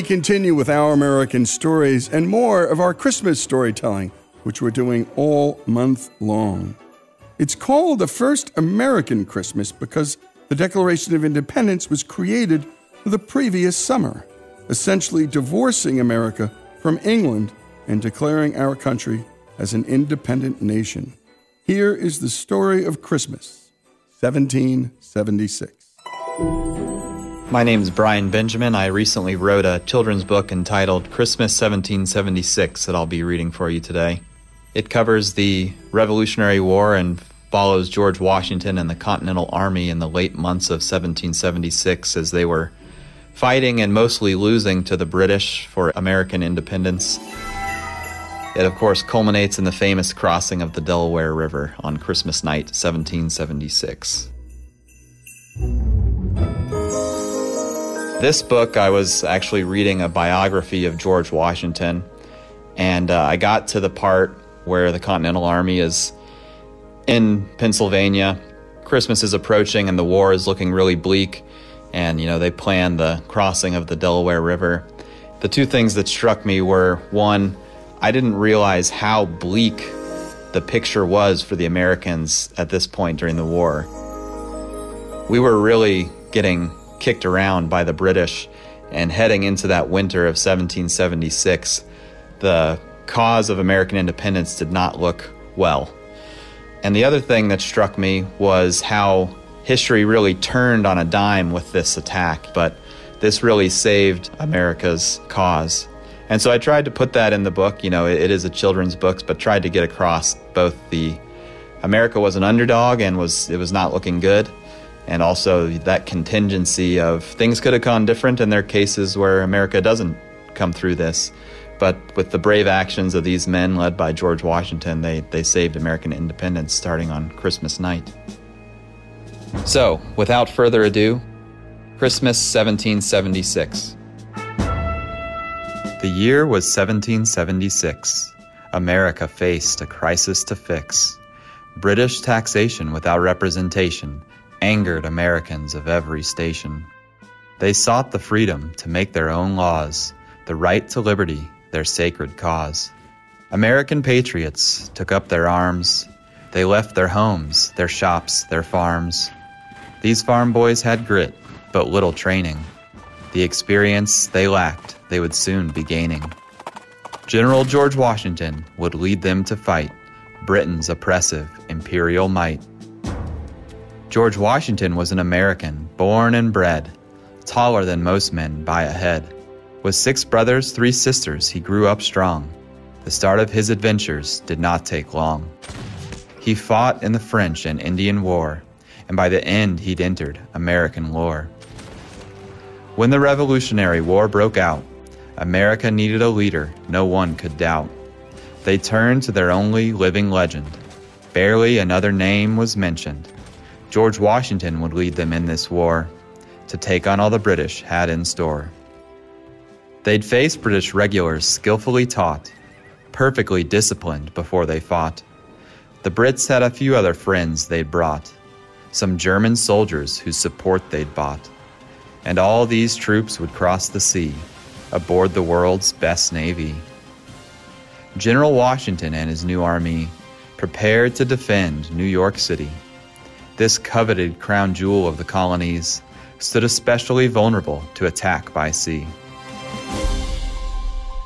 We continue with our American stories and more of our Christmas storytelling, which we're doing all month long. It's called the first American Christmas because the Declaration of Independence was created the previous summer, essentially divorcing America from England and declaring our country as an independent nation. Here is the story of Christmas, 1776. My name is Brian Benjamin. I recently wrote a children's book entitled Christmas 1776 that I'll be reading for you today. It covers the Revolutionary War and follows George Washington and the Continental Army in the late months of 1776 as they were fighting and mostly losing to the British for American independence. It, of course, culminates in the famous crossing of the Delaware River on Christmas night, 1776. This book, I was actually reading a biography of George Washington, and uh, I got to the part where the Continental Army is in Pennsylvania. Christmas is approaching, and the war is looking really bleak. And, you know, they plan the crossing of the Delaware River. The two things that struck me were one, I didn't realize how bleak the picture was for the Americans at this point during the war. We were really getting kicked around by the British. And heading into that winter of 1776, the cause of American independence did not look well. And the other thing that struck me was how history really turned on a dime with this attack, but this really saved America's cause. And so I tried to put that in the book. You know, it, is a children's book, but tried to get across both the America was an underdog and was it was not looking good, and also that contingency of things could have gone different and there are cases where America doesn't come through this. But with the brave actions of these men led by George Washington, they, they saved American independence starting on Christmas night. So, without further ado, Christmas 1776. The year was 1776. America faced a crisis to fix. British taxation without representation angered Americans of every station. They sought the freedom to make their own laws, the right to liberty, their sacred cause. American patriots took up their arms. They left their homes, their shops, their farms. These farm boys had grit, but little training. The experience they lacked, they would soon be gaining. General George Washington would lead them to fight Britain's oppressive imperial might. George Washington was an American, born and bred, taller than most men by a head. With six brothers, three sisters, he grew up strong. The start of his adventures did not take long. He fought in the French and Indian War, and by the end he'd entered American lore. When the Revolutionary War broke out, America needed a leader no one could doubt. They turned to their only living legend. Barely another name was mentioned. George Washington would lead them in this war to take on all the British had in store. They'd face British regulars skillfully taught, perfectly disciplined before they fought. The Brits had a few other friends they'd brought, some German soldiers whose support they'd bought. And all these troops would cross the sea aboard the world's best navy. General Washington and his new army prepared to defend New York City. This coveted crown jewel of the colonies stood especially vulnerable to attack by sea.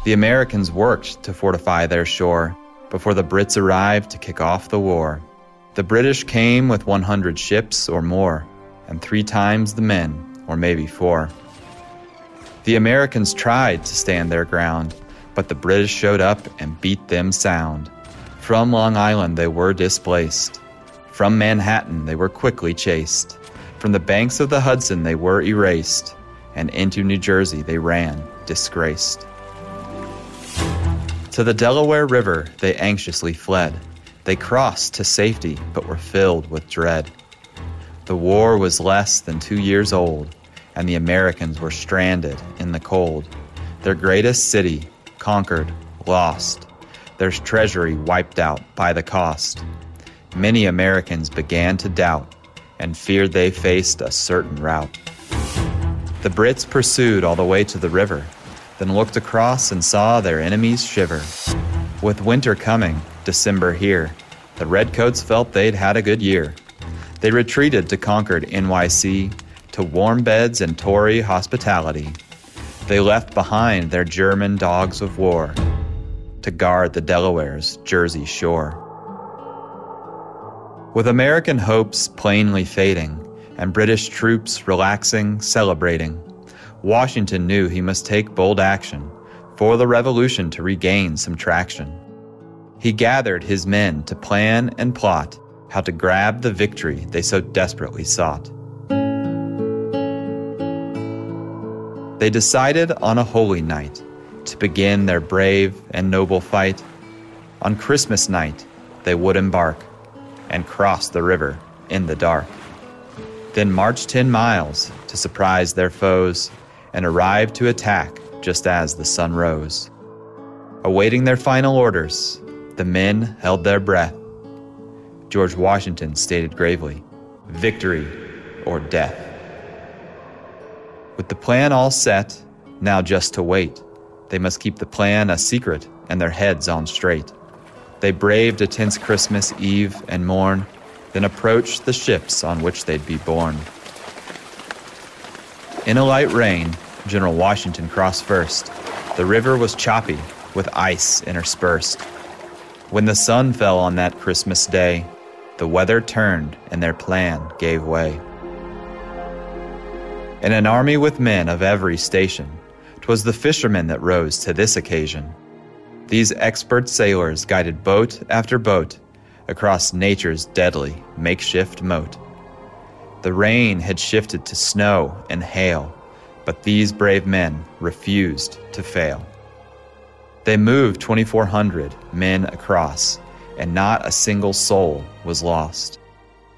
The Americans worked to fortify their shore before the Brits arrived to kick off the war. The British came with 100 ships or more, and three times the men, or maybe four. The Americans tried to stand their ground, but the British showed up and beat them sound. From Long Island they were displaced. From Manhattan they were quickly chased. From the banks of the Hudson they were erased, and into New Jersey they ran, disgraced. To the Delaware River they anxiously fled. They crossed to safety, but were filled with dread. The war was less than two years old, and the Americans were stranded in the cold. Their greatest city conquered, lost, their treasury wiped out by the cost. Many Americans began to doubt and feared they faced a certain rout. The Brits pursued all the way to the river, then looked across and saw their enemies shiver. With winter coming, December here, the Redcoats felt they'd had a good year. They retreated to conquered, NYC to warm beds and Tory hospitality. They left behind their German dogs of war to guard the Delaware's Jersey shore. With American hopes plainly fading and British troops relaxing, celebrating, Washington knew he must take bold action for the revolution to regain some traction. He gathered his men to plan and plot how to grab the victory they so desperately sought. They decided on a holy night to begin their brave and noble fight. On Christmas night, they would embark and cross the river in the dark. Then march 10 miles to surprise their foes and arrive to attack just as the sun rose. Awaiting their final orders, the men held their breath. George Washington stated gravely, Victory or death. With the plan all set, now just to wait. They must keep the plan a secret and their heads on straight. They braved a tense Christmas Eve and morn, then approached the ships on which they'd be borne. In a light rain, General Washington crossed first. The river was choppy, with ice interspersed. When the sun fell on that Christmas day, the weather turned and their plan gave way. In an army with men of every station, 'twas the fishermen that rose to this occasion. These expert sailors guided boat after boat across nature's deadly makeshift moat. The rain had shifted to snow and hail, but these brave men refused to fail. They moved 2,400 men across, and not a single soul was lost.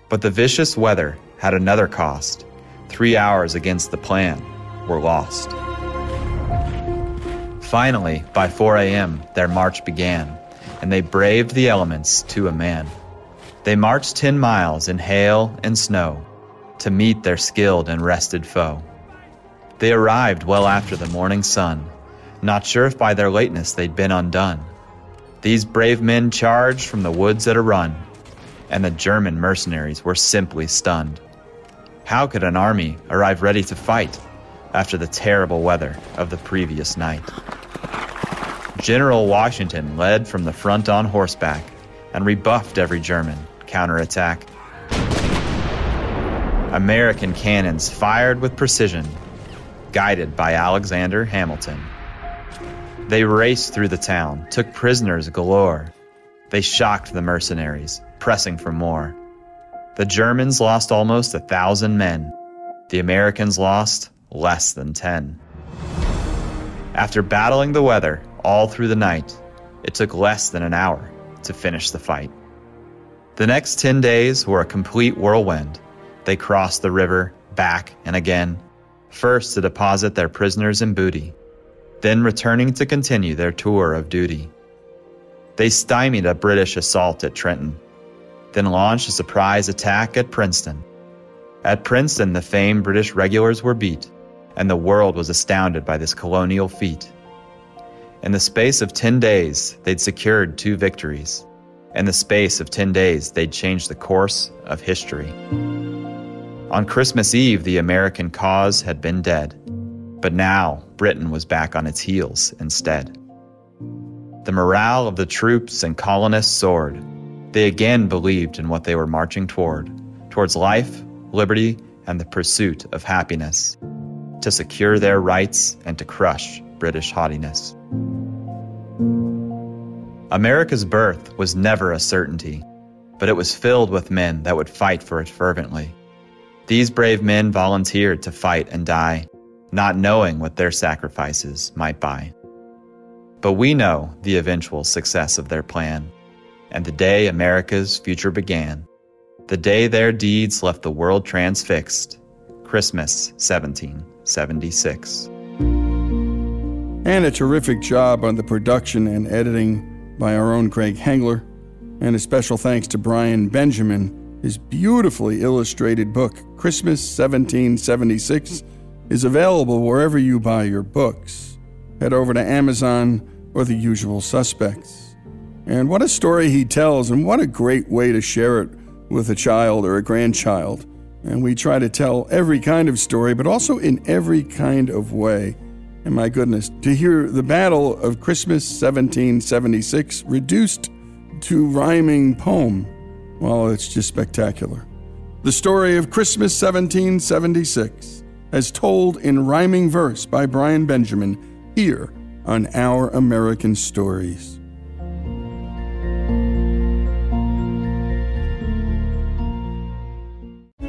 But the vicious weather had another cost. Three hours against the plan were lost. Finally, by 4 a.m., their march began, and they braved the elements to a man. They marched 10 miles in hail and snow to meet their skilled and rested foe. They arrived well after the morning sun, not sure if by their lateness they'd been undone. These brave men charged from the woods at a run, and the German mercenaries were simply stunned. How could an army arrive ready to fight after the terrible weather of the previous night. General Washington led from the front on horseback and rebuffed every German counterattack. American cannons fired with precision, guided by Alexander Hamilton. They raced through the town, took prisoners galore. They shocked the mercenaries, pressing for more. The Germans lost almost a thousand men. The Americans lost less than ten. After battling the weather all through the night, it took less than an hour to finish the fight. The next 10 days were a complete whirlwind. They crossed the river back and again, first to deposit their prisoners and booty, then returning to continue their tour of duty. They stymied a British assault at Trenton, then launched a surprise attack at Princeton. At Princeton, the famed British regulars were beat, and the world was astounded by this colonial feat. In the space of 10 days, they'd secured two victories. In the space of 10 days, they'd changed the course of history. On Christmas Eve, the American cause had been dead, but now Britain was back on its heels instead. The morale of the troops and colonists soared. They again believed in what they were marching toward towards life, liberty, and the pursuit of happiness, to secure their rights and to crush British haughtiness. America's birth was never a certainty, but it was filled with men that would fight for it fervently. These brave men volunteered to fight and die, not knowing what their sacrifices might buy. But we know the eventual success of their plan, and the day America's future began, the day their deeds left the world transfixed, Christmas 1776. And a terrific job on the production and editing by our own Greg Hengler. And a special thanks to Brian Benjamin. His beautifully illustrated book, Christmas 1776, is available wherever you buy your books. Head over to Amazon or the usual suspects. And what a story he tells, and what a great way to share it with a child or a grandchild. And we try to tell every kind of story, but also in every kind of way. And my goodness, to hear the Battle of Christmas 1776 reduced to rhyming poem, well, it's just spectacular. The story of Christmas 1776, as told in rhyming verse by Brian Benjamin, here on Our American Stories.